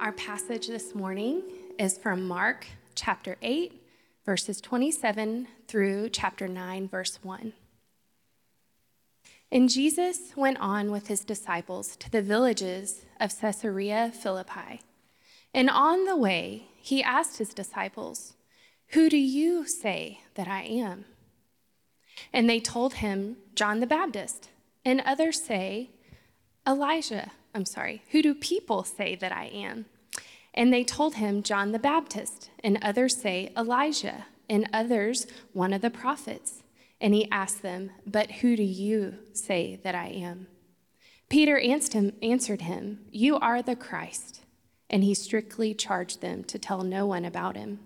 Our passage this morning is from Mark chapter 8, verses 27 through chapter 9, verse 1. And Jesus went on with his disciples to the villages of Caesarea Philippi. And on the way, he asked his disciples, Who do you say that I am? And they told him, John the Baptist, and others say, Elijah. I'm sorry, who do people say that I am? And they told him, John the Baptist, and others say, Elijah, and others, one of the prophets. And he asked them, But who do you say that I am? Peter answered him, You are the Christ. And he strictly charged them to tell no one about him.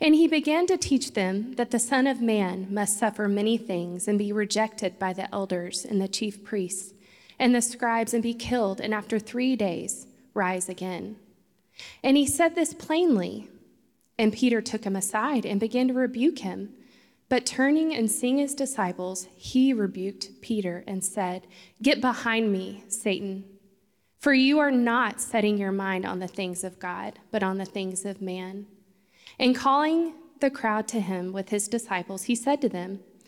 And he began to teach them that the Son of Man must suffer many things and be rejected by the elders and the chief priests and the scribes and be killed, and after three days rise again. And he said this plainly. And Peter took him aside and began to rebuke him. But turning and seeing his disciples, he rebuked Peter and said, Get behind me, Satan. For you are not setting your mind on the things of God, but on the things of man. And calling the crowd to him with his disciples, he said to them,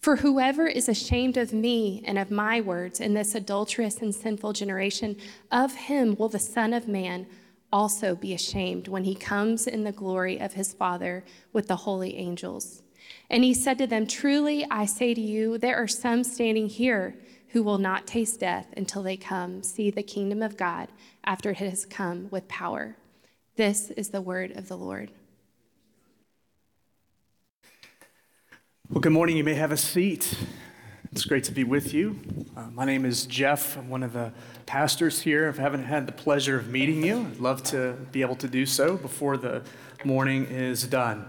For whoever is ashamed of me and of my words in this adulterous and sinful generation, of him will the Son of Man also be ashamed when he comes in the glory of his Father with the holy angels. And he said to them, Truly I say to you, there are some standing here who will not taste death until they come see the kingdom of God after it has come with power. This is the word of the Lord. Well, good morning. You may have a seat. It's great to be with you. Uh, my name is Jeff. I'm one of the pastors here. If I haven't had the pleasure of meeting you, I'd love to be able to do so before the morning is done.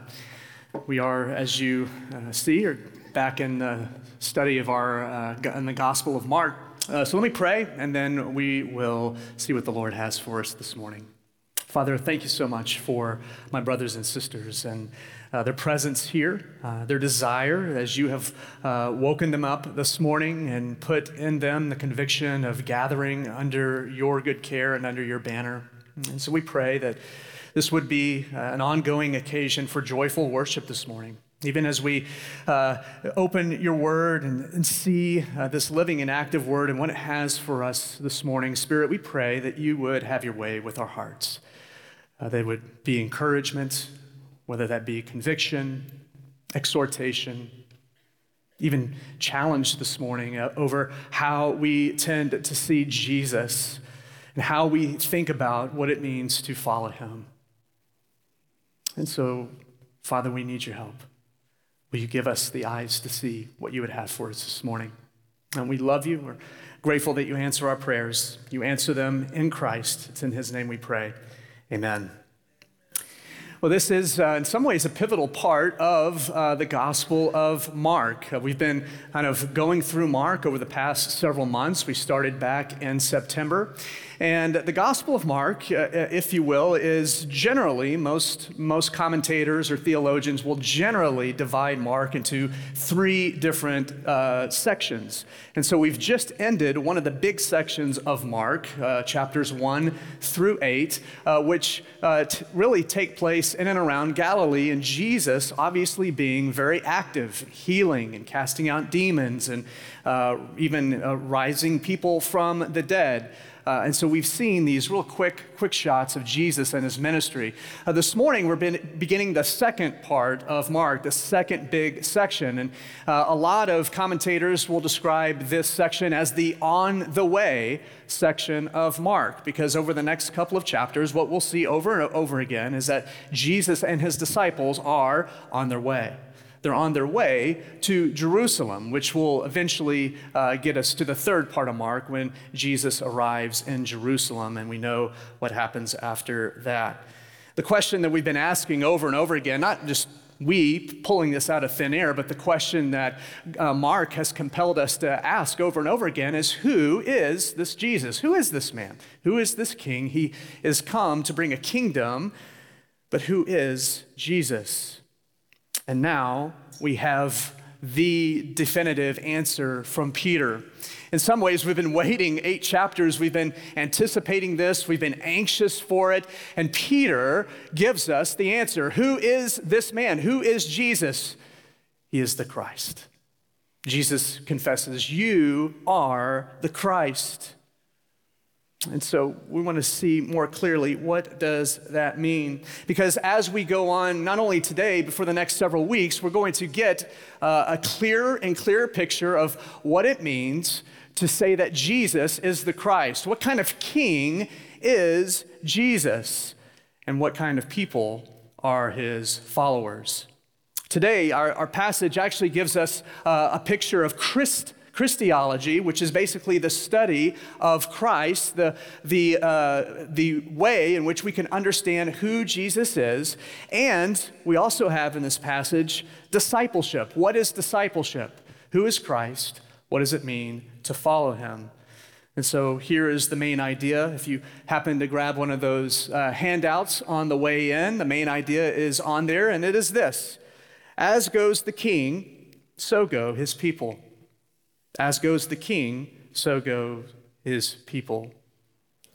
We are, as you uh, see, are back in the study of our uh, in the Gospel of Mark. Uh, so let me pray, and then we will see what the Lord has for us this morning. Father, thank you so much for my brothers and sisters and uh, their presence here, uh, their desire as you have uh, woken them up this morning and put in them the conviction of gathering under your good care and under your banner. And so we pray that this would be uh, an ongoing occasion for joyful worship this morning. Even as we uh, open your word and, and see uh, this living and active word and what it has for us this morning, Spirit, we pray that you would have your way with our hearts. Uh, they would be encouragement, whether that be conviction, exhortation, even challenge this morning uh, over how we tend to see Jesus and how we think about what it means to follow him. And so, Father, we need your help. Will you give us the eyes to see what you would have for us this morning? And we love you. We're grateful that you answer our prayers. You answer them in Christ. It's in his name we pray. Amen. Well, this is uh, in some ways a pivotal part of uh, the Gospel of Mark. Uh, we've been kind of going through Mark over the past several months. We started back in September. And the Gospel of Mark, uh, uh, if you will, is generally, most, most commentators or theologians will generally divide Mark into three different uh, sections. And so we've just ended one of the big sections of Mark, uh, chapters 1 through 8, uh, which uh, t- really take place in and around Galilee, and Jesus obviously being very active, healing and casting out demons and even rising people from the dead. Uh, and so we've seen these real quick, quick shots of Jesus and his ministry. Uh, this morning, we're beginning the second part of Mark, the second big section. And uh, a lot of commentators will describe this section as the on the way section of Mark, because over the next couple of chapters, what we'll see over and over again is that Jesus and his disciples are on their way. They're on their way to Jerusalem, which will eventually uh, get us to the third part of Mark when Jesus arrives in Jerusalem, and we know what happens after that. The question that we've been asking over and over again, not just we pulling this out of thin air, but the question that uh, Mark has compelled us to ask over and over again is who is this Jesus? Who is this man? Who is this king? He is come to bring a kingdom, but who is Jesus? And now we have the definitive answer from Peter. In some ways, we've been waiting eight chapters. We've been anticipating this. We've been anxious for it. And Peter gives us the answer Who is this man? Who is Jesus? He is the Christ. Jesus confesses, You are the Christ. And so we want to see more clearly what does that mean? Because as we go on, not only today, but for the next several weeks, we're going to get uh, a clearer and clearer picture of what it means to say that Jesus is the Christ. What kind of king is Jesus? And what kind of people are his followers? Today, our, our passage actually gives us uh, a picture of Christ Christology, which is basically the study of Christ, the, the, uh, the way in which we can understand who Jesus is. And we also have in this passage discipleship. What is discipleship? Who is Christ? What does it mean to follow him? And so here is the main idea. If you happen to grab one of those uh, handouts on the way in, the main idea is on there, and it is this As goes the king, so go his people. As goes the king, so go his people.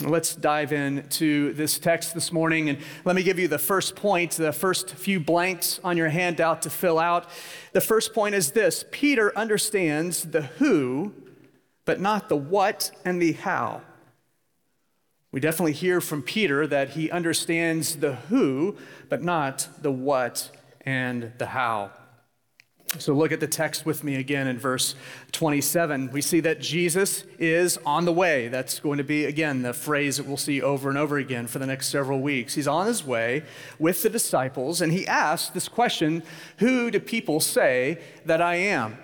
Let's dive into this text this morning and let me give you the first point, the first few blanks on your handout to fill out. The first point is this Peter understands the who, but not the what and the how. We definitely hear from Peter that he understands the who, but not the what and the how. So look at the text with me again in verse 27. We see that Jesus is on the way. That's going to be, again, the phrase that we'll see over and over again for the next several weeks. He's on his way with the disciples, and he asks this question Who do people say that I am?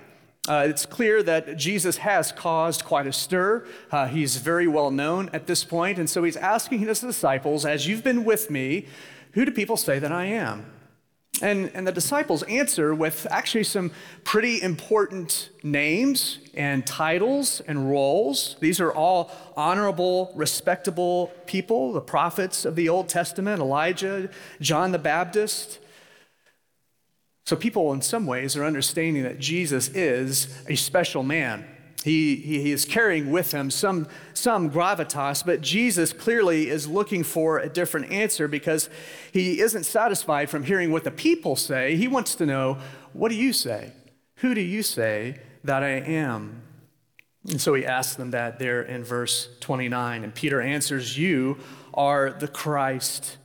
Uh, it's clear that Jesus has caused quite a stir. Uh, he's very well known at this point, and so he's asking his disciples, As you've been with me, who do people say that I am? And, and the disciples answer with actually some pretty important names and titles and roles. These are all honorable, respectable people, the prophets of the Old Testament Elijah, John the Baptist. So people, in some ways, are understanding that Jesus is a special man. He, he, is carrying with him some, some gravitas, but Jesus clearly is looking for a different answer because he isn't satisfied from hearing what the people say. He wants to know, what do you say? Who do you say that I am? And so he asks them that there in verse 29. And Peter answers, You are the Christ.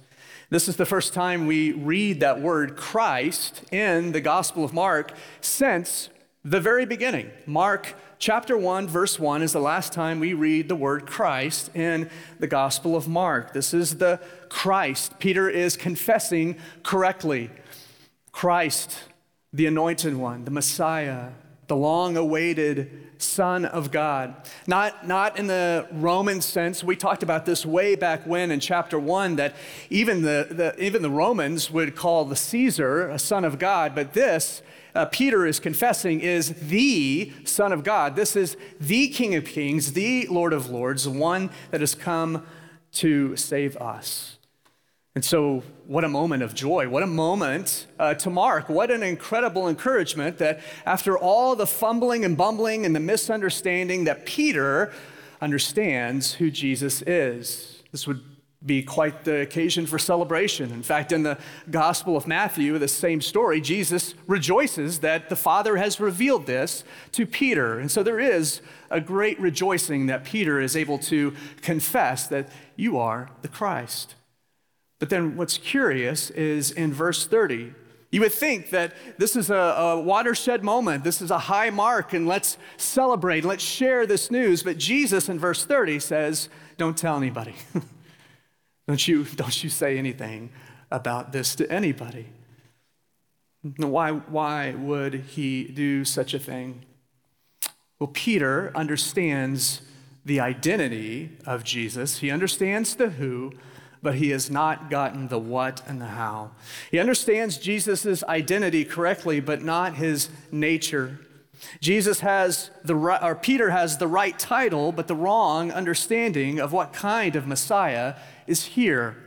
This is the first time we read that word Christ in the Gospel of Mark since the very beginning. Mark chapter 1, verse 1 is the last time we read the word Christ in the Gospel of Mark. This is the Christ. Peter is confessing correctly Christ, the anointed one, the Messiah, the long awaited Son of God. Not, not in the Roman sense. We talked about this way back when in chapter one that even the, the, even the Romans would call the Caesar a son of God, but this uh, Peter is confessing is the Son of God. This is the King of Kings, the Lord of Lords, the one that has come to save us. And so, what a moment of joy. What a moment uh, to mark. What an incredible encouragement that after all the fumbling and bumbling and the misunderstanding, that Peter understands who Jesus is. This would be quite the occasion for celebration. In fact, in the Gospel of Matthew, the same story, Jesus rejoices that the Father has revealed this to Peter. And so there is a great rejoicing that Peter is able to confess that you are the Christ. But then what's curious is in verse 30, you would think that this is a, a, watershed moment. This is a high mark, and let's celebrate, let's share this news. But Jesus in verse 30 says, Don't tell anybody. Don't you, don't you say anything about this to anybody. Why, why would he do such a thing? Well, Peter understands the identity of Jesus, he understands the who, but he has not gotten the what and the how. He understands Jesus' identity correctly, but not his nature. Jesus has the right, or Peter has the right title, but the wrong understanding of what kind of Messiah is here.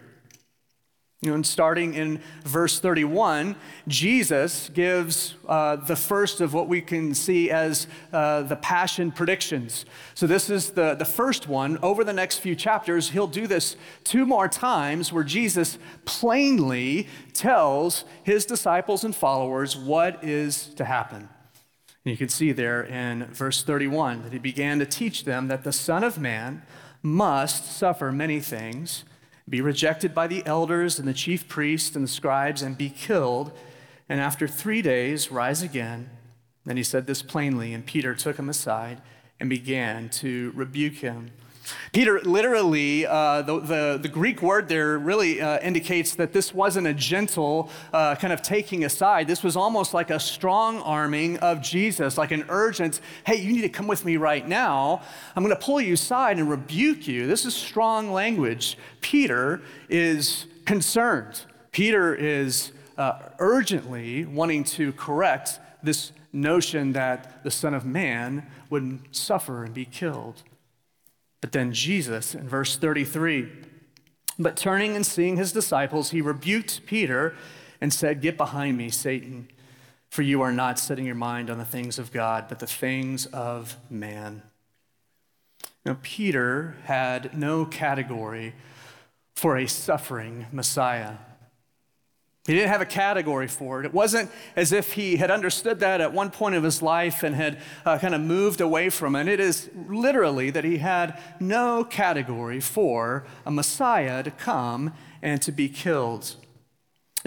You know, and starting in verse 31, Jesus gives uh, the first of what we can see as uh, the passion predictions. So, this is the, the first one. Over the next few chapters, he'll do this two more times where Jesus plainly tells his disciples and followers what is to happen. And you can see there in verse 31 that he began to teach them that the Son of Man must suffer many things be rejected by the elders and the chief priests and the scribes, and be killed, and after three days rise again. Then he said this plainly, and Peter took him aside and began to rebuke him. Peter literally, uh, the, the, the, Greek word there really uh, indicates that this wasn't a gentle uh, kind of taking aside. This was almost like a strong arming of Jesus, like an urgent, hey, you need to come with me right now. I'm going to pull you aside and rebuke you. This is strong language. Peter is concerned. Peter is uh, urgently wanting to correct this notion that the Son of Man would suffer and be killed. But then Jesus, in verse 33, but turning and seeing his disciples, he rebuked Peter and said, Get behind me, Satan, for you are not setting your mind on the things of God, but the things of man. Now, Peter had no category for a suffering Messiah. He didn't have a category for it. It wasn't as if he had understood that at one point of his life and had uh, kind of moved away from it. It is literally that he had no category for a Messiah to come and to be killed.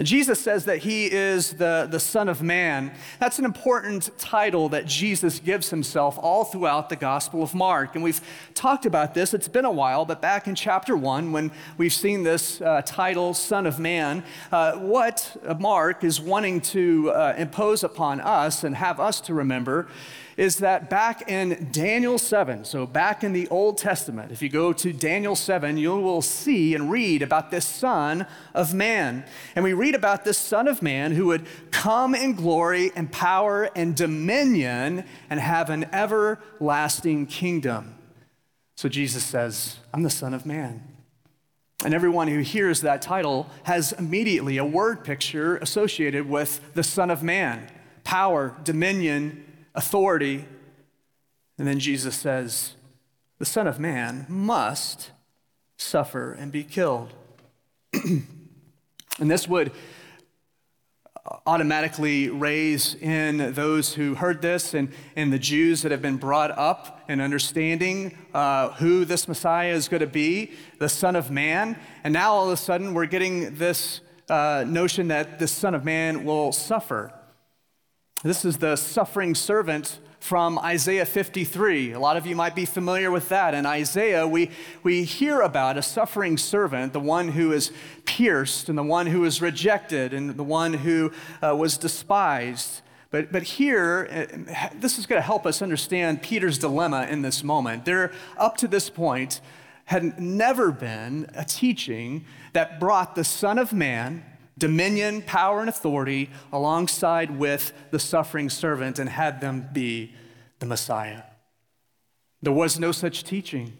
Jesus says that he is the, the Son of Man. That's an important title that Jesus gives himself all throughout the Gospel of Mark. And we've talked about this, it's been a while, but back in chapter one, when we've seen this uh, title, Son of Man, uh, what Mark is wanting to uh, impose upon us and have us to remember is that back in Daniel 7, so back in the Old Testament, if you go to Daniel 7, you will see and read about this Son of Man. And we read about this Son of Man who would come in glory and power and dominion and have an everlasting kingdom. So Jesus says, I'm the Son of Man. And everyone who hears that title has immediately a word picture associated with the Son of Man power, dominion, authority. And then Jesus says, the Son of Man must suffer and be killed. and this would automatically raise in those who heard this and, and the Jews that have been brought up in understanding uh, who this Messiah is going to be, the Son of Man. And now all of a sudden we're getting this uh, notion that the Son of Man will suffer. This is the suffering servant from Isaiah 53. A lot of you might be familiar with that. In Isaiah, we, we hear about a suffering servant, the one who is pierced, and the one who is rejected, and the one who uh, was despised. But, but here, uh, this is going to help us understand Peter's dilemma in this moment. There, up to this point, had never been a teaching that brought the Son of Man dominion, power, and authority alongside with the suffering servant and had them be the Messiah. There was no such teaching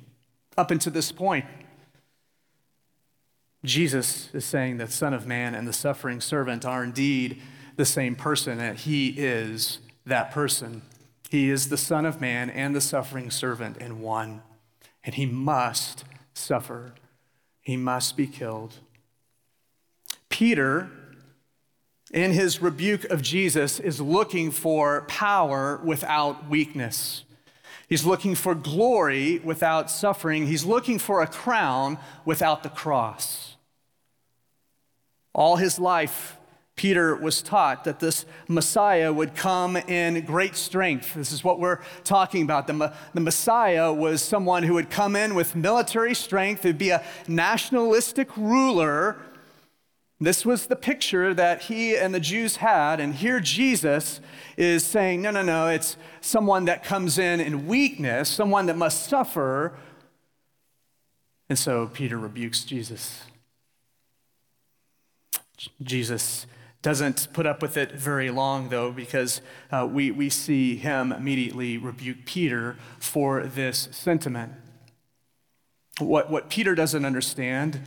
up until this point. Jesus is saying that Son of Man and the suffering servant are indeed the same person, and he is that person. He is the Son of Man and the suffering servant in one, and he must suffer. He must be killed. Peter, in his rebuke of Jesus, is looking for power without weakness. He's looking for glory without suffering. He's looking for a crown without the cross. All his life, Peter was taught that this Messiah would come in great strength. This is what we're talking about. The, the Messiah was someone who would come in with military strength, he'd be a nationalistic ruler this was the picture that he and the Jews had. And here Jesus is saying, no, no, no, it's someone that comes in in weakness, someone that must suffer. And so Peter rebukes Jesus. Jesus doesn't put up with it very long, though, because uh, we, we see him immediately rebuke Peter for this sentiment. What, what Peter doesn't understand,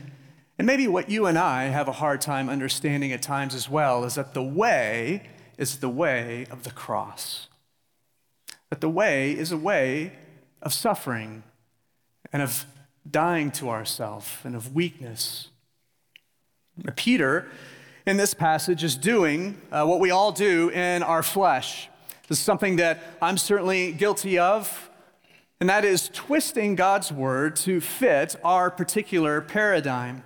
and maybe what you and I have a hard time understanding at times as well, is that the way is the way of the cross. That the way is a way of suffering and of dying to ourselves and of weakness. Peter in this passage is doing uh, what we all do in our flesh. This is something that I'm certainly guilty of, and that is twisting God's word to fit our particular paradigm.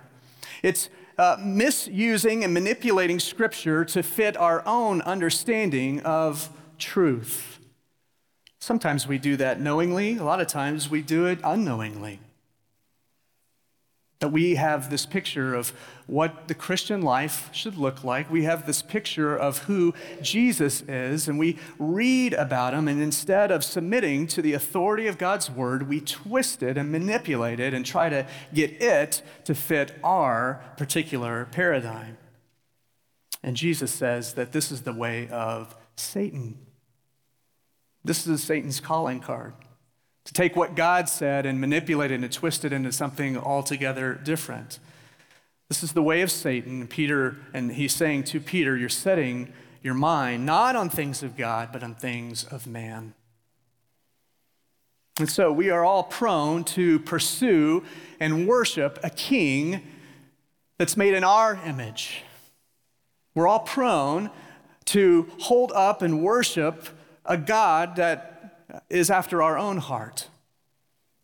It's uh, misusing and manipulating scripture to fit our own understanding of truth. Sometimes we do that knowingly, a lot of times we do it unknowingly. That we have this picture of what the Christian life should look like. We have this picture of who Jesus is, and we read about him, and instead of submitting to the authority of God's word, we twist it and manipulate it and try to get it to fit our particular paradigm. And Jesus says that this is the way of Satan. This is Satan's calling card to take what God said and manipulate it and twist it into something altogether different. This is the way of Satan. Peter, and he's saying to Peter, You're setting your mind not on things of God, but on things of man. And so we are all prone to pursue and worship a king that's made in our image. We're all prone to hold up and worship a God that is after our own heart,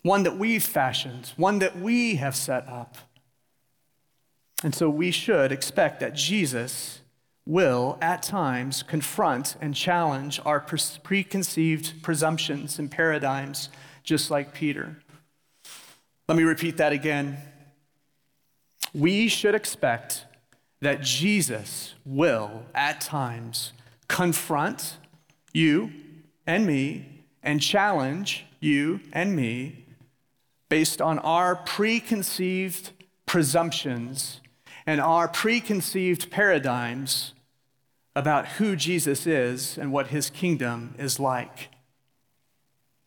one that we've fashioned, one that we have set up. And so we should expect that Jesus will, at times, confront and challenge our preconceived presumptions and paradigms, just like Peter. Let me repeat that again. We should expect that Jesus will, at times, confront you and me and challenge you and me based on our preconceived presumptions and our preconceived paradigms about who Jesus is and what his kingdom is like.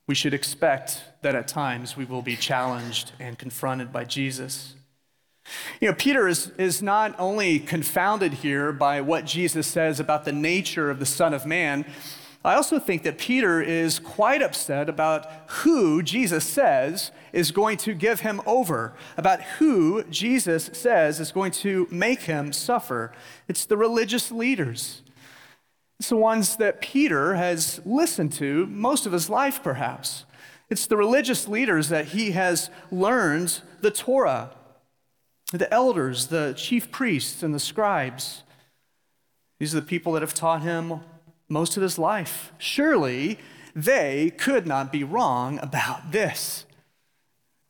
We should expect that at times we will be challenged and confronted by Jesus. You know, Peter is, is not only confounded here by what Jesus says about the nature of the Son of Man, I also think that Peter is quite upset about who Jesus says is going to give him over, about who Jesus says is going to make him suffer. It's the religious leaders. It's the ones that Peter has listened to most of his life, perhaps. It's the religious leaders that he has learned the Torah, the elders, the chief priests, and the scribes. These are the people that have taught him most of his life. Surely they could not be wrong about this.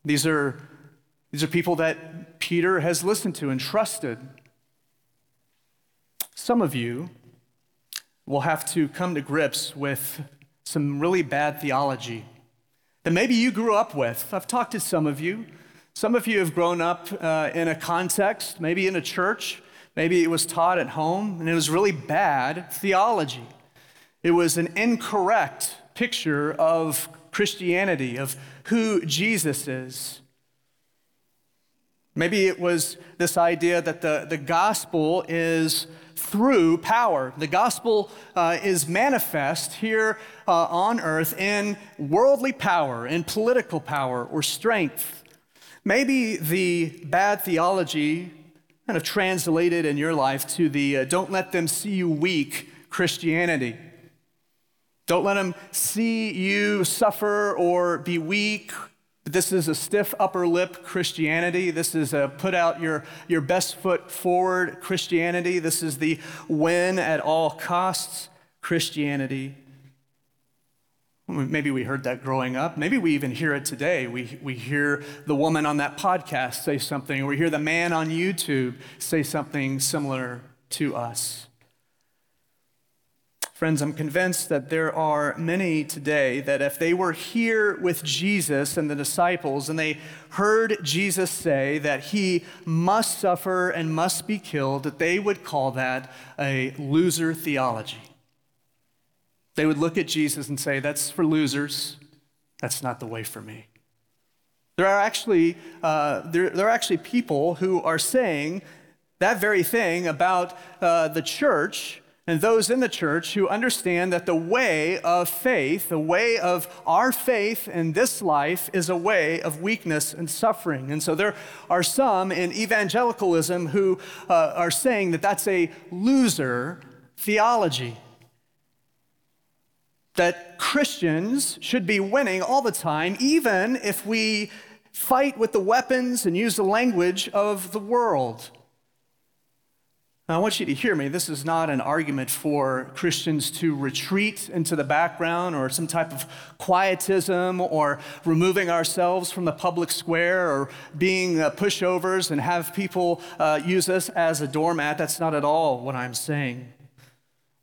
These are, these are people that Peter has listened to and trusted. Some of you will have to come to grips with some really bad theology that maybe you grew up with. I've talked to some of you. Some of you have grown up uh, in a context, maybe in a church, maybe it was taught at home, and it was really bad theology. It was an incorrect picture of Christianity, of who Jesus is. Maybe it was this idea that the, the gospel is through power. The gospel uh, is manifest here uh, on earth in worldly power, in political power or strength. Maybe the bad theology kind of translated in your life to the uh, don't let them see you weak Christianity. Don't let them see you suffer or be weak. This is a stiff upper lip Christianity. This is a put out your, your best foot forward Christianity. This is the win at all costs Christianity. Maybe we heard that growing up. Maybe we even hear it today. We, we hear the woman on that podcast say something, or we hear the man on YouTube say something similar to us. Friends, I'm convinced that there are many today that if they were here with Jesus and the disciples and they heard Jesus say that he must suffer and must be killed, that they would call that a loser theology. They would look at Jesus and say, That's for losers. That's not the way for me. There are actually, uh, there, there, are actually people who are saying that very thing about uh, the church and those in the church who understand that the way of faith, the way of our faith in this life, is a way of weakness and suffering. And so there are some in evangelicalism who uh, are saying that that's a loser theology. That Christians should be winning all the time, even if we fight with the weapons and use the language of the world. Now, I want you to hear me. This is not an argument for Christians to retreat into the background or some type of quietism or removing ourselves from the public square or being uh, pushovers and have people uh, use us as a doormat. That's not at all what I'm saying.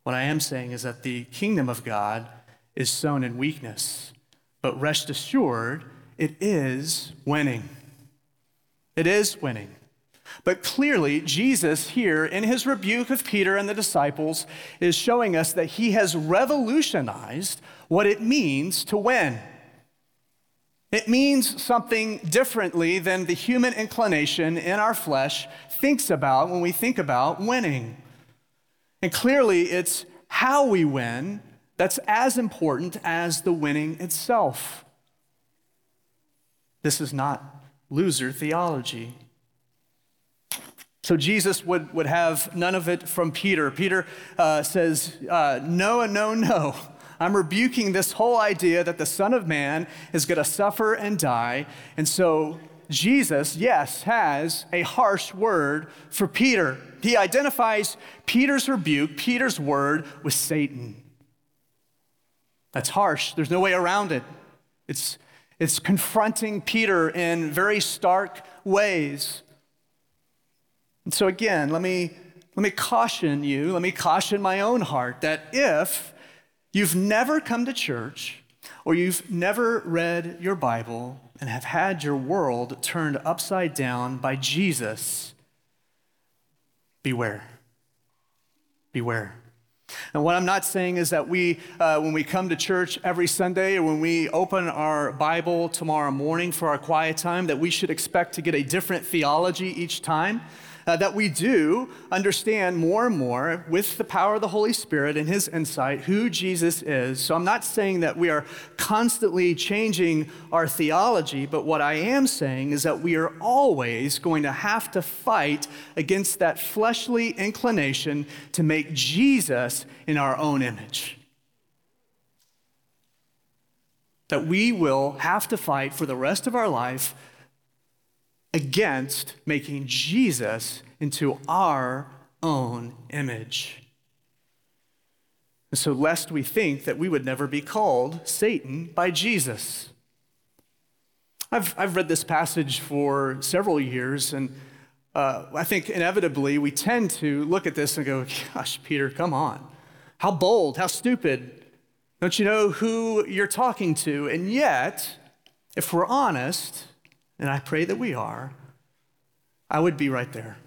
What I am saying is that the kingdom of God is sown in weakness, but rest assured, it is winning. It is winning. But clearly, Jesus here in his rebuke of Peter and the disciples is showing us that he has revolutionized what it means to win. It means something differently than the human inclination in our flesh thinks about when we think about winning. And clearly, it's how we win that's as important as the winning itself. This is not loser theology. So Jesus would, would have none of it from Peter. Peter uh, says, uh, No, no, no. I'm rebuking this whole idea that the Son of Man is going to suffer and die. And so Jesus, yes, has a harsh word for Peter. He identifies Peter's rebuke, Peter's word, with Satan. That's harsh. There's no way around it. It's, it's confronting Peter in very stark ways. And so, again, let me, let me caution you, let me caution my own heart that if you've never come to church or you've never read your Bible and have had your world turned upside down by Jesus, beware. Beware. And what I'm not saying is that we, uh, when we come to church every Sunday or when we open our Bible tomorrow morning for our quiet time, that we should expect to get a different theology each time uh, that we do understand more and more with the power of the Holy Spirit and His insight who Jesus is. So I'm not saying that we are constantly changing our theology, but what I am saying is that we are always going to have to fight against that fleshly inclination to make Jesus in our own image. That we will have to fight for the rest of our life against making Jesus into our own image. And so, lest we think that we would never be called Satan by Jesus. I've, I've read this passage for several years, and uh, I think inevitably we tend to look at this and go, Gosh, Peter, come on. How bold, how stupid. Don't you know who you're talking to? And yet, if we're honest, and I pray that we are, I would be right there.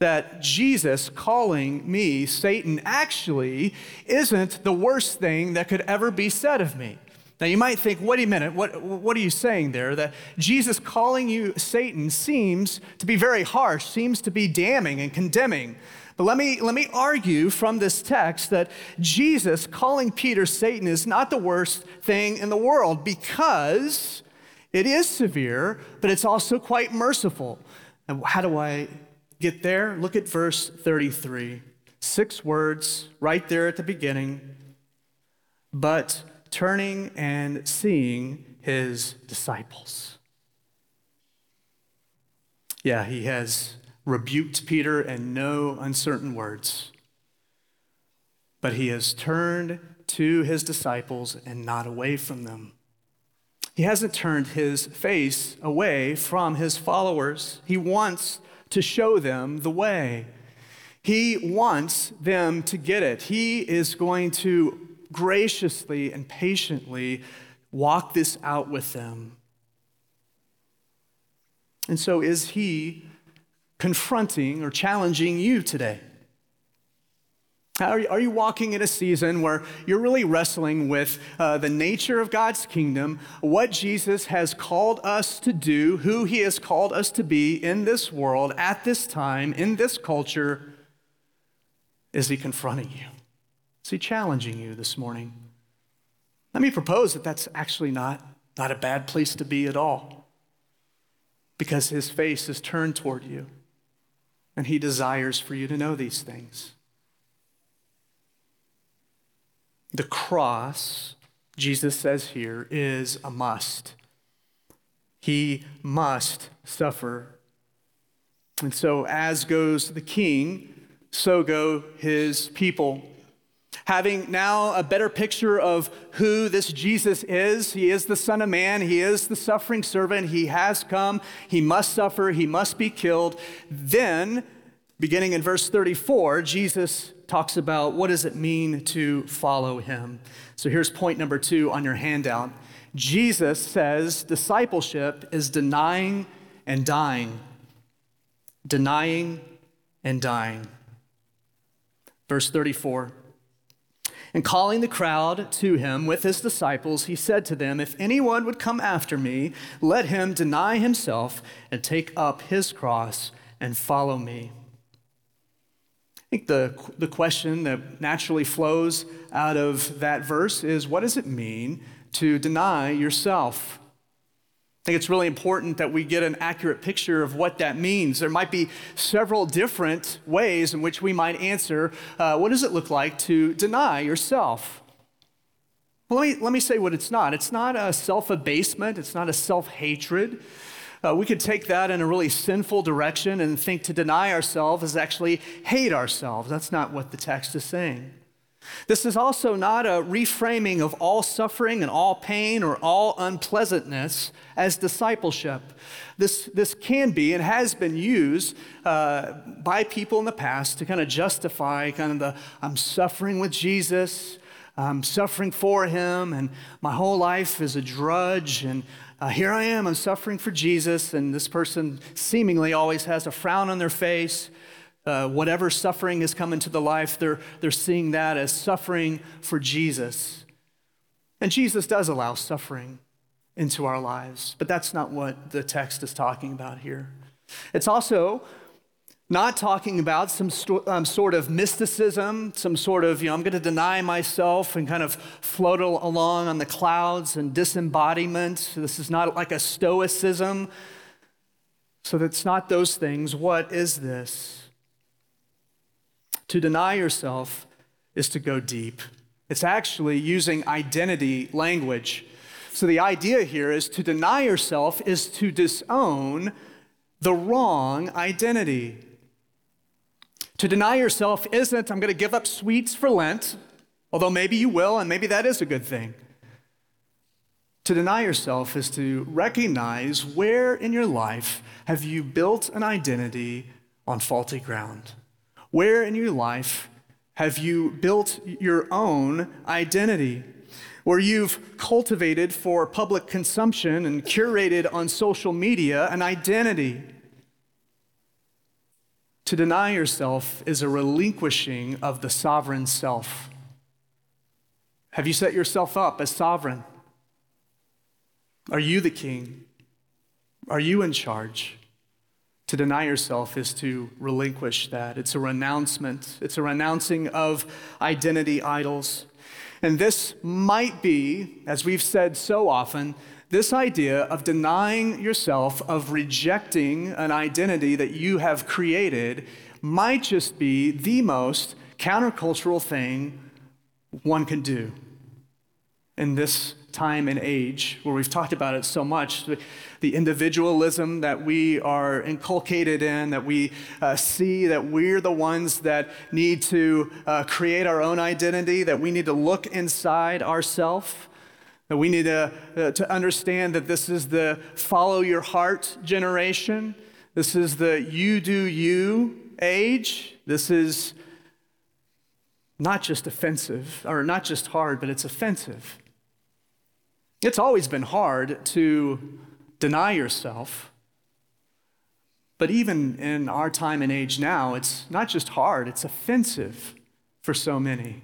That Jesus calling me Satan actually isn't the worst thing that could ever be said of me. Now, you might think, wait a minute, what, what are you saying there? That Jesus calling you Satan seems to be very harsh, seems to be damning and condemning. But let me, let me argue from this text that Jesus calling Peter Satan is not the worst thing in the world because it is severe, but it's also quite merciful. And how do I get there? Look at verse 33. Six words right there at the beginning. But turning and seeing his disciples. Yeah, he has rebuked Peter in no uncertain words. But he has turned to his disciples and not away from them. He hasn't turned his face away from his followers. He wants to show them the way. He wants them to get it. He is going to graciously and patiently walk this out with them. And so, is He confronting or challenging you today? Are you, are you walking in a season where you're really wrestling with uh, the nature of God's kingdom, what Jesus has called us to do, who he has called us to be in this world, at this time, in this culture? Is he confronting you? Is he challenging you this morning? Let me propose that that's actually not, not a bad place to be at all because his face is turned toward you and he desires for you to know these things. The cross, Jesus says here, is a must. He must suffer. And so, as goes the king, so go his people. Having now a better picture of who this Jesus is, he is the Son of Man, he is the suffering servant, he has come, he must suffer, he must be killed. Then, beginning in verse 34, Jesus talks about what does it mean to follow him. So here's point number 2 on your handout. Jesus says discipleship is denying and dying. Denying and dying. Verse 34. And calling the crowd to him with his disciples, he said to them, If anyone would come after me, let him deny himself and take up his cross and follow me think the, the question that naturally flows out of that verse is what does it mean to deny yourself? I think it's really important that we get an accurate picture of what that means. There might be several different ways in which we might answer uh, what does it look like to deny yourself? Well, let me, let me say what it's not. It's not a self abasement, it's not a self hatred. Uh, we could take that in a really sinful direction and think to deny ourselves is actually hate ourselves. That's not what the text is saying. This is also not a reframing of all suffering and all pain or all unpleasantness as discipleship. This, this can be and has been used uh, by people in the past to kind of justify kind of the I'm suffering with Jesus, I'm suffering for him, and my whole life is a drudge, and uh, here I am, I'm suffering for Jesus, and this person seemingly always has a frown on their face. Uh, whatever suffering has come into the life, they're, they're seeing that as suffering for Jesus. And Jesus does allow suffering into our lives, but that's not what the text is talking about here. It's also not talking about some sto- um, sort of mysticism, some sort of, you know, I'm going to deny myself and kind of float along on the clouds and disembodiment. This is not like a stoicism. So that's not those things. What is this? To deny yourself is to go deep. It's actually using identity language. So the idea here is to deny yourself is to disown the wrong identity. To deny yourself isn't, I'm going to give up sweets for Lent, although maybe you will, and maybe that is a good thing. To deny yourself is to recognize where in your life have you built an identity on faulty ground? Where in your life have you built your own identity? Where you've cultivated for public consumption and curated on social media an identity to deny yourself is a relinquishing of the sovereign self. Have you set yourself up as sovereign? Are you the king? Are you in charge? To deny yourself is to relinquish that. It's a renouncement, it's a renouncing of identity idols. And this might be, as we've said so often, this idea of denying yourself, of rejecting an identity that you have created, might just be the most countercultural thing one can do in this time and age where we've talked about it so much the individualism that we are inculcated in, that we uh, see that we're the ones that need to uh, create our own identity, that we need to look inside ourselves. That we need to, uh, to understand that this is the follow your heart generation. This is the you do you age, this is not just offensive, or not just hard, but it's offensive. It's always been hard to deny yourself. But even in our time and age now, it's not just hard, it's offensive for so many.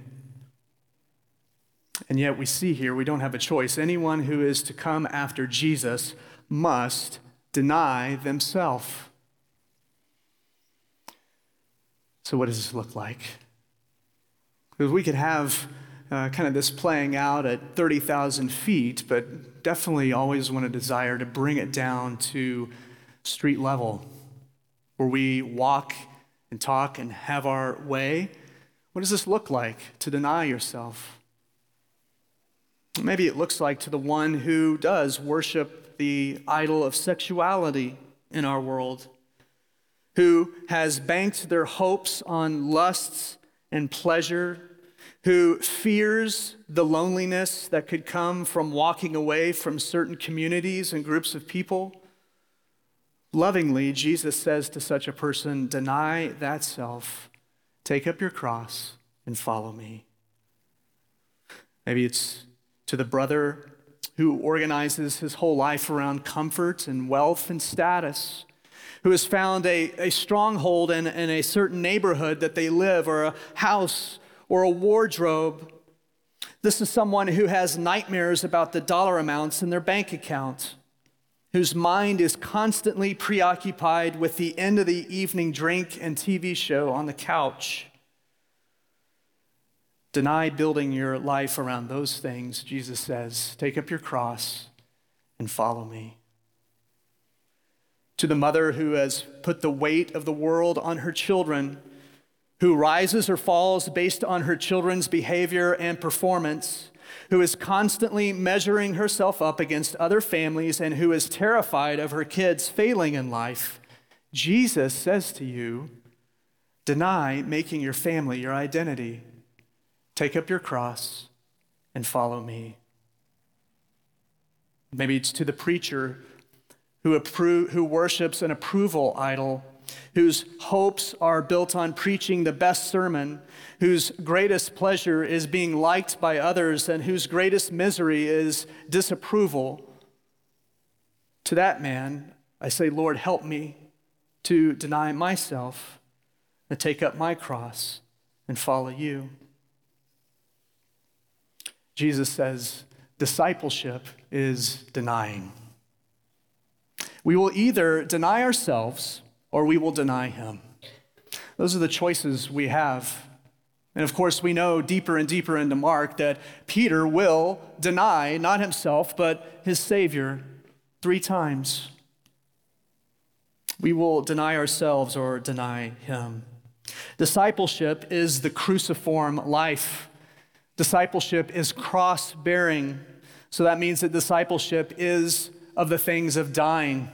And yet we see here we don't have a choice. Anyone who is to come after Jesus must deny themselves. So, what does this look like? Because we could have uh, kind of this playing out at 30,000 feet, but definitely always want a desire to bring it down to street level, where we walk and talk and have our way. What does this look like to deny yourself? Maybe it looks like to the one who does worship the idol of sexuality in our world, who has banked their hopes on lusts and pleasure, who fears the loneliness that could come from walking away from certain communities and groups of people. Lovingly, Jesus says to such a person, Deny that self, take up your cross, and follow me. Maybe it's to the brother who organizes his whole life around comfort and wealth and status, who has found a, a stronghold in, in a certain neighborhood that they live, or a house, or a wardrobe. This is someone who has nightmares about the dollar amounts in their bank account, whose mind is constantly preoccupied with the end of the evening drink and TV show on the couch. Deny building your life around those things, Jesus says. Take up your cross and follow me. To the mother who has put the weight of the world on her children, who rises or falls based on her children's behavior and performance, who is constantly measuring herself up against other families, and who is terrified of her kids failing in life, Jesus says to you, deny making your family your identity. Take up your cross and follow me. Maybe it's to the preacher who, appro- who worships an approval idol, whose hopes are built on preaching the best sermon, whose greatest pleasure is being liked by others, and whose greatest misery is disapproval. To that man, I say, Lord, help me to deny myself and take up my cross and follow you. Jesus says discipleship is denying. We will either deny ourselves or we will deny him. Those are the choices we have. And of course, we know deeper and deeper into Mark that Peter will deny not himself, but his Savior three times. We will deny ourselves or deny him. Discipleship is the cruciform life Discipleship is cross bearing. So that means that discipleship is of the things of dying.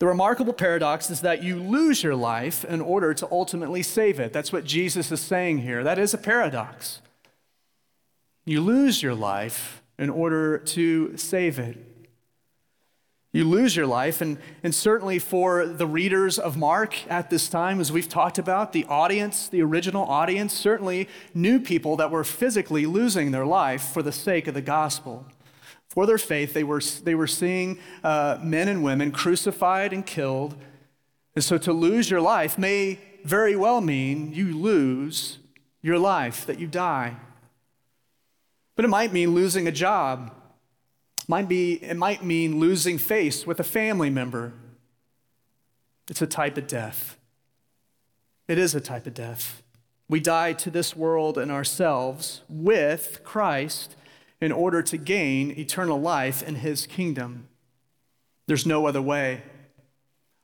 The remarkable paradox is that you lose your life in order to ultimately save it. That's what Jesus is saying here. That is a paradox. You lose your life in order to save it. You lose your life. And, and certainly for the readers of Mark at this time, as we've talked about, the audience, the original audience, certainly knew people that were physically losing their life for the sake of the gospel. For their faith, they were, they were seeing uh, men and women crucified and killed. And so to lose your life may very well mean you lose your life, that you die. But it might mean losing a job might be, it might mean losing face with a family member. It's a type of death. It is a type of death. We die to this world and ourselves with Christ in order to gain eternal life in his kingdom. There's no other way.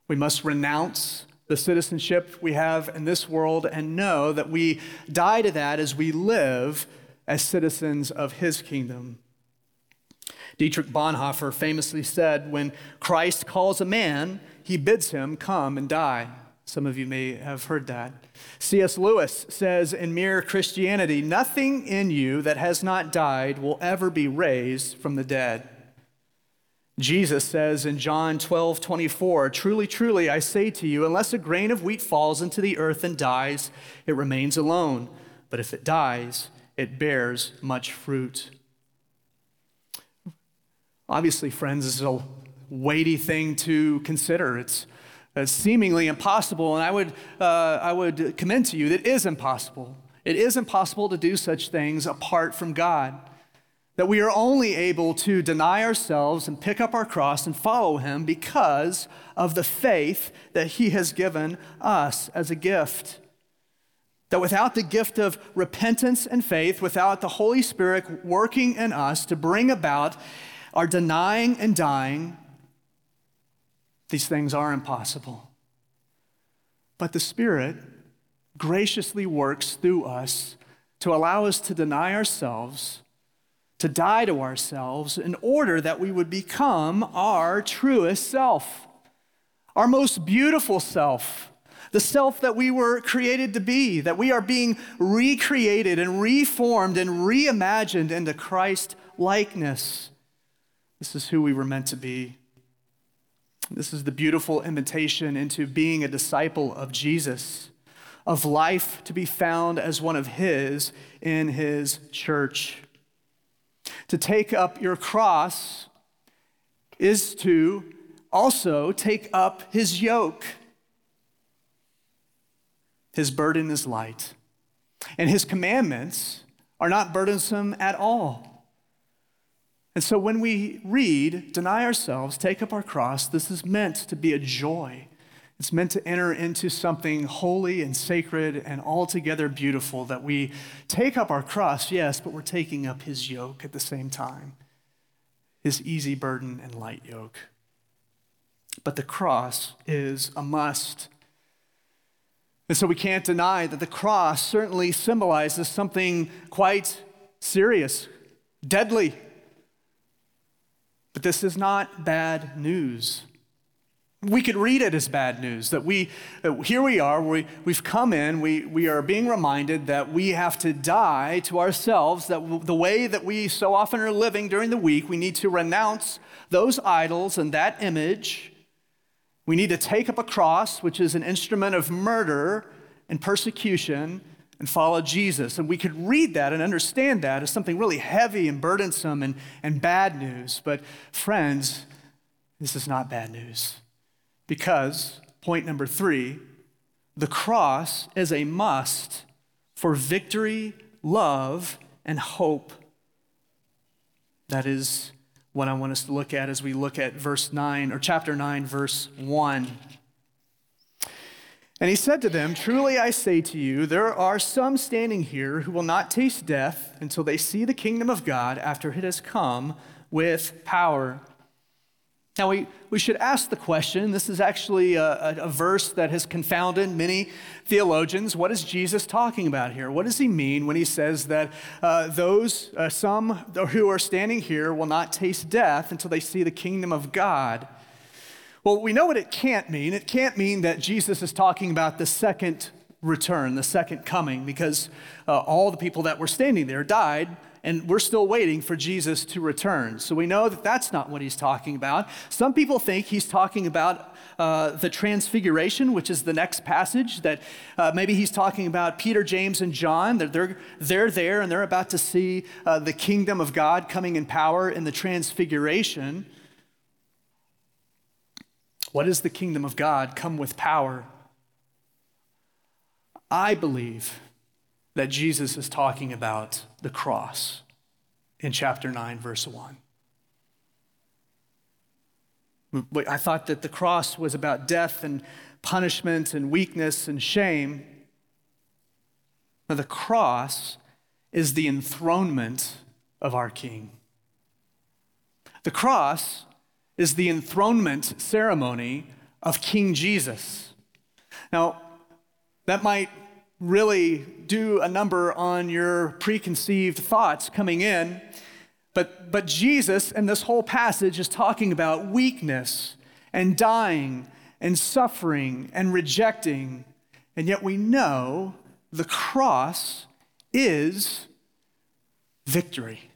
We must renounce the citizenship we have in this world and know that we die to that as we live as citizens of his kingdom. Dietrich Bonhoeffer famously said, When Christ calls a man, he bids him come and die. Some of you may have heard that. C.S. Lewis says in Mere Christianity, nothing in you that has not died will ever be raised from the dead. Jesus says in John 12, 24, Truly, truly, I say to you, unless a grain of wheat falls into the earth and dies, it remains alone. But if it dies, it bears much fruit. Obviously, friends, this is a weighty thing to consider. It's, it's seemingly impossible, and I would, uh, I would commend to you that it is impossible. It is impossible to do such things apart from God. That we are only able to deny ourselves and pick up our cross and follow Him because of the faith that He has given us as a gift. That without the gift of repentance and faith, without the Holy Spirit working in us to bring about our denying and dying, these things are impossible. But the Spirit graciously works through us to allow us to deny ourselves, to die to ourselves, in order that we would become our truest self, our most beautiful self, the self that we were created to be, that we are being recreated and reformed and reimagined into Christ likeness. This is who we were meant to be. This is the beautiful invitation into being a disciple of Jesus of life to be found as one of His in His church. To take up your cross is to also take up His yoke. His burden is light, and His commandments are not burdensome at all. And so when we read, deny ourselves, take up our cross, this is meant to be a joy it's meant to enter into something holy and sacred and altogether beautiful that we take up our cross, yes, but we're taking up his yoke at the same time, his easy burden and light yoke. But the cross is a must. And so we can't deny that the cross certainly symbolizes something quite serious, deadly. But this is not bad news. We could read it as bad news that we that here we are we, we've come in we, we are being reminded that we have to die to ourselves that w- the way that we so often are living during the week we need to renounce those idols and that image. We need to take up a cross which is an instrument of murder and persecution and follow jesus and we could read that and understand that as something really heavy and burdensome and, and bad news but friends this is not bad news because, point number three, the cross is a must for victory, love, and hope. That is what I want us to look at as we look at verse 9, or chapter 9, verse 1. And he said to them, Truly I say to you, there are some standing here who will not taste death until they see the kingdom of God after it has come with power. Now, we, we should ask the question this is actually a, a, verse that has confounded many theologians. What is Jesus talking about here? What does he mean when he says that uh, those, uh, some who are standing here, will not taste death until they see the kingdom of God? Well, we know what it can't mean. It can't mean that Jesus is talking about the second return, the second coming, because uh, all the people that were standing there died and we're still waiting for Jesus to return. So we know that that's not what he's talking about. Some people think he's talking about uh, the transfiguration, which is the next passage, that uh, maybe he's talking about Peter, James, and John. They're, they're, they're there and they're about to see uh, the kingdom of God coming in power in the transfiguration. What is the kingdom of God come with power? I believe that Jesus is talking about the cross in chapter 9, verse 1. I thought that the cross was about death and punishment and weakness and shame. Now, the cross is the enthronement of our King. The cross is the enthronement ceremony of King Jesus. Now, that might really do a number on your preconceived thoughts coming in. But, but Jesus in this whole passage is talking about weakness and dying and suffering and rejecting. And yet we know the cross is victory.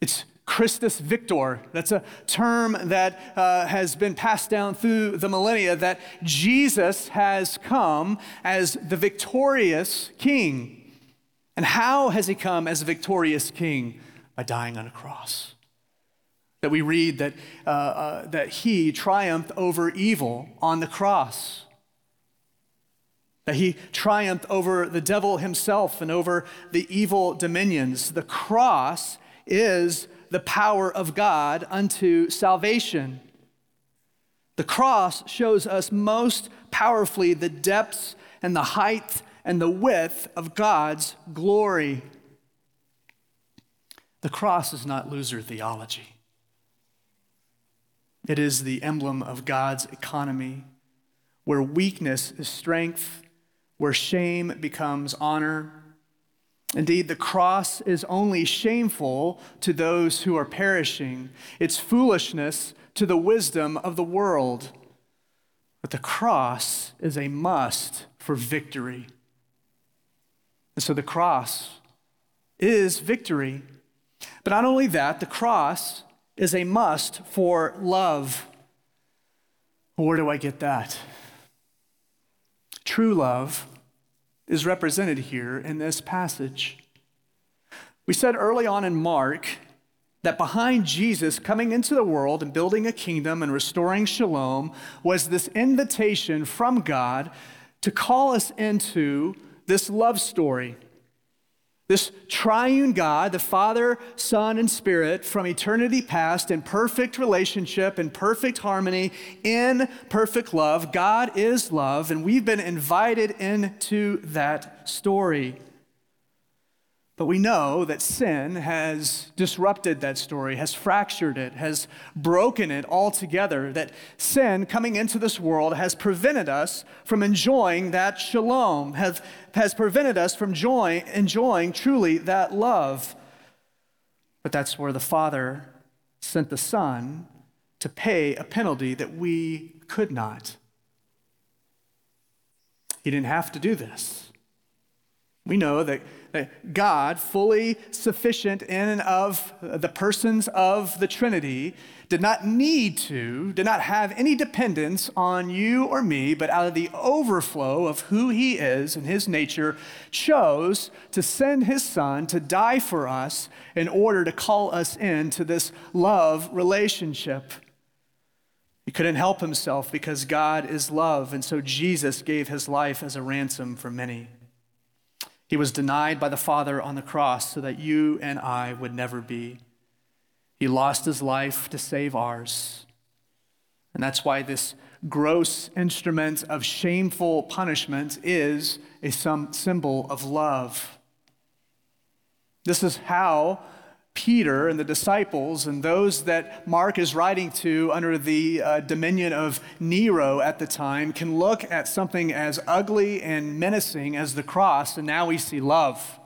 It's Christus Victor. That's a term that uh, has been passed down through the millennia that Jesus has come as the victorious king. And how has he come as a victorious king? By dying on a cross. That we read that, uh, uh, that he triumphed over evil on the cross that he triumphed over the devil himself and over the evil dominions. The cross is the power of God unto salvation. The cross shows us most powerfully the depths and the height and the width of God's glory. The cross is not loser theology. It is the emblem of God's economy, where weakness is strength where shame becomes honor. Indeed, the cross is only shameful to those who are perishing, it's foolishness to the wisdom of the world. But the cross is a must for victory. And so the cross is victory. But not only that, the cross is a must for love. Where do I get that? True love is represented here in this passage. We said early on in Mark that behind Jesus coming into the world and building a kingdom and restoring shalom was this invitation from God to call us into this love story this triune God, the Father, Son, and Spirit, from eternity past, in perfect relationship, in perfect harmony, in perfect love. God is love, and we've been invited into that story. But we know that sin has disrupted that story, has fractured it, has broken it altogether. That sin coming into this world has prevented us from enjoying that shalom, has, has prevented us from joy, enjoying truly that love. But that's where the Father sent the Son to pay a penalty that we could not. He didn't have to do this. We know that God, fully sufficient in and of the persons of the Trinity, did not need to, did not have any dependence on you or me, but out of the overflow of who he is and his nature, chose to send his son to die for us in order to call us into this love relationship. He couldn't help himself because God is love, and so Jesus gave his life as a ransom for many. He was denied by the Father on the cross so that you and I would never be. He lost his life to save ours. And that's why this gross instrument of shameful punishment is a symbol of love. This is how Peter and the disciples and those that Mark is writing to under the uh, dominion of Nero at the time can look at something as ugly and menacing as the cross, and now we see love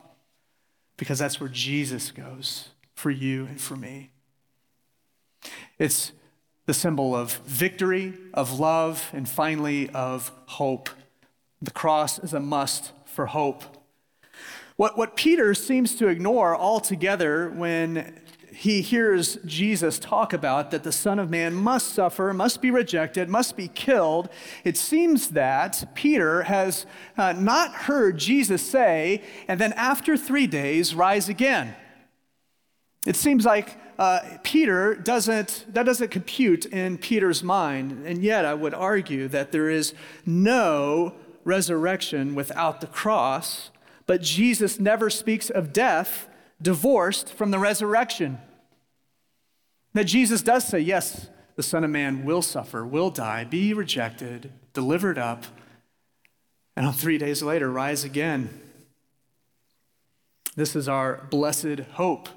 because that's where Jesus goes for you and for me. It's the symbol of victory, of love, and finally of hope. The cross is a must for hope. What, what Peter seems to ignore altogether when he hears Jesus talk about that the Son of Man must suffer, must be rejected, must be killed, it seems that Peter has uh, not heard Jesus say, and then after three days, rise again. It seems like uh, Peter doesn't, that doesn't compute in Peter's mind. And yet, I would argue that there is no resurrection without the cross but Jesus never speaks of death divorced from the resurrection. That Jesus does say, yes, the Son of Man will suffer, will die, be rejected, delivered up, and on three days later rise again. This is our blessed hope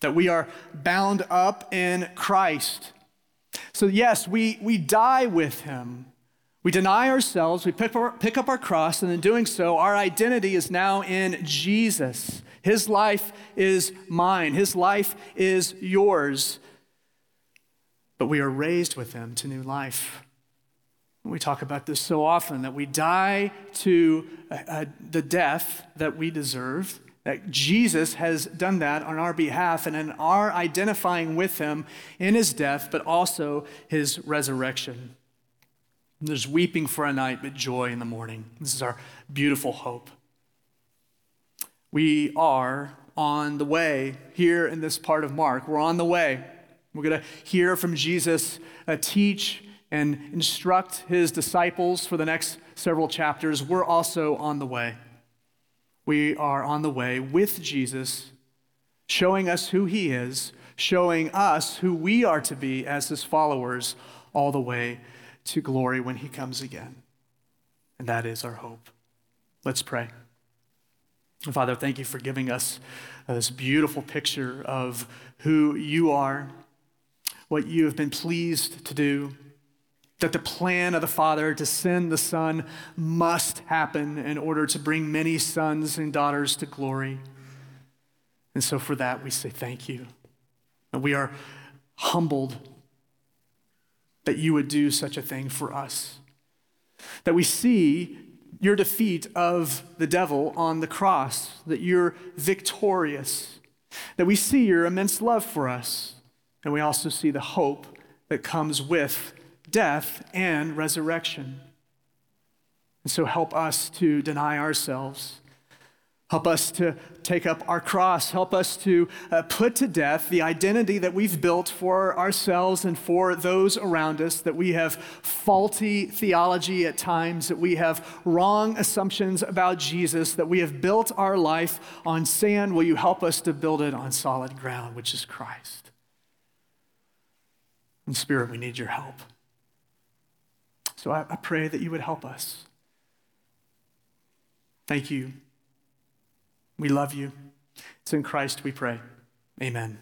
that we are bound up in Christ. So, yes, we, we die with him, we deny ourselves, we pick, our, pick up our cross, and in doing so, our identity is now in Jesus. His life is mine, His life is yours. But we are raised with Him to new life. We talk about this so often that we die to uh, uh, the death that we deserve, that Jesus has done that on our behalf and in our identifying with him in his death, but also his resurrection. There's weeping for a night, but joy in the morning. This is our beautiful hope. We are on the way here in this part of Mark. We're on the way. We're going to hear from Jesus uh, teach and instruct his disciples for the next several chapters. We're also on the way. We are on the way with Jesus, showing us who he is, showing us who we are to be as his followers all the way to glory when he comes again. And that is our hope. Let's pray. Father, thank you for giving us uh, this beautiful picture of who you are, what you have been pleased to do, that the plan of the Father to send the Son must happen in order to bring many sons and daughters to glory. And so for that, we say thank you. And we are humbled that you would do such a thing for us. That we see your defeat of the devil on the cross, that you're victorious, that we see your immense love for us, and we also see the hope that comes with death and resurrection. And so help us to deny ourselves Help us to take up our cross. Help us to uh, put to death the identity that we've built for ourselves and for those around us, that we have faulty theology at times, that we have wrong assumptions about Jesus, that we have built our life on sand. Will you help us to build it on solid ground, which is Christ? In Spirit, we need your help. So I, I pray that you would help us. Thank you. We love you. It's in Christ we pray. Amen.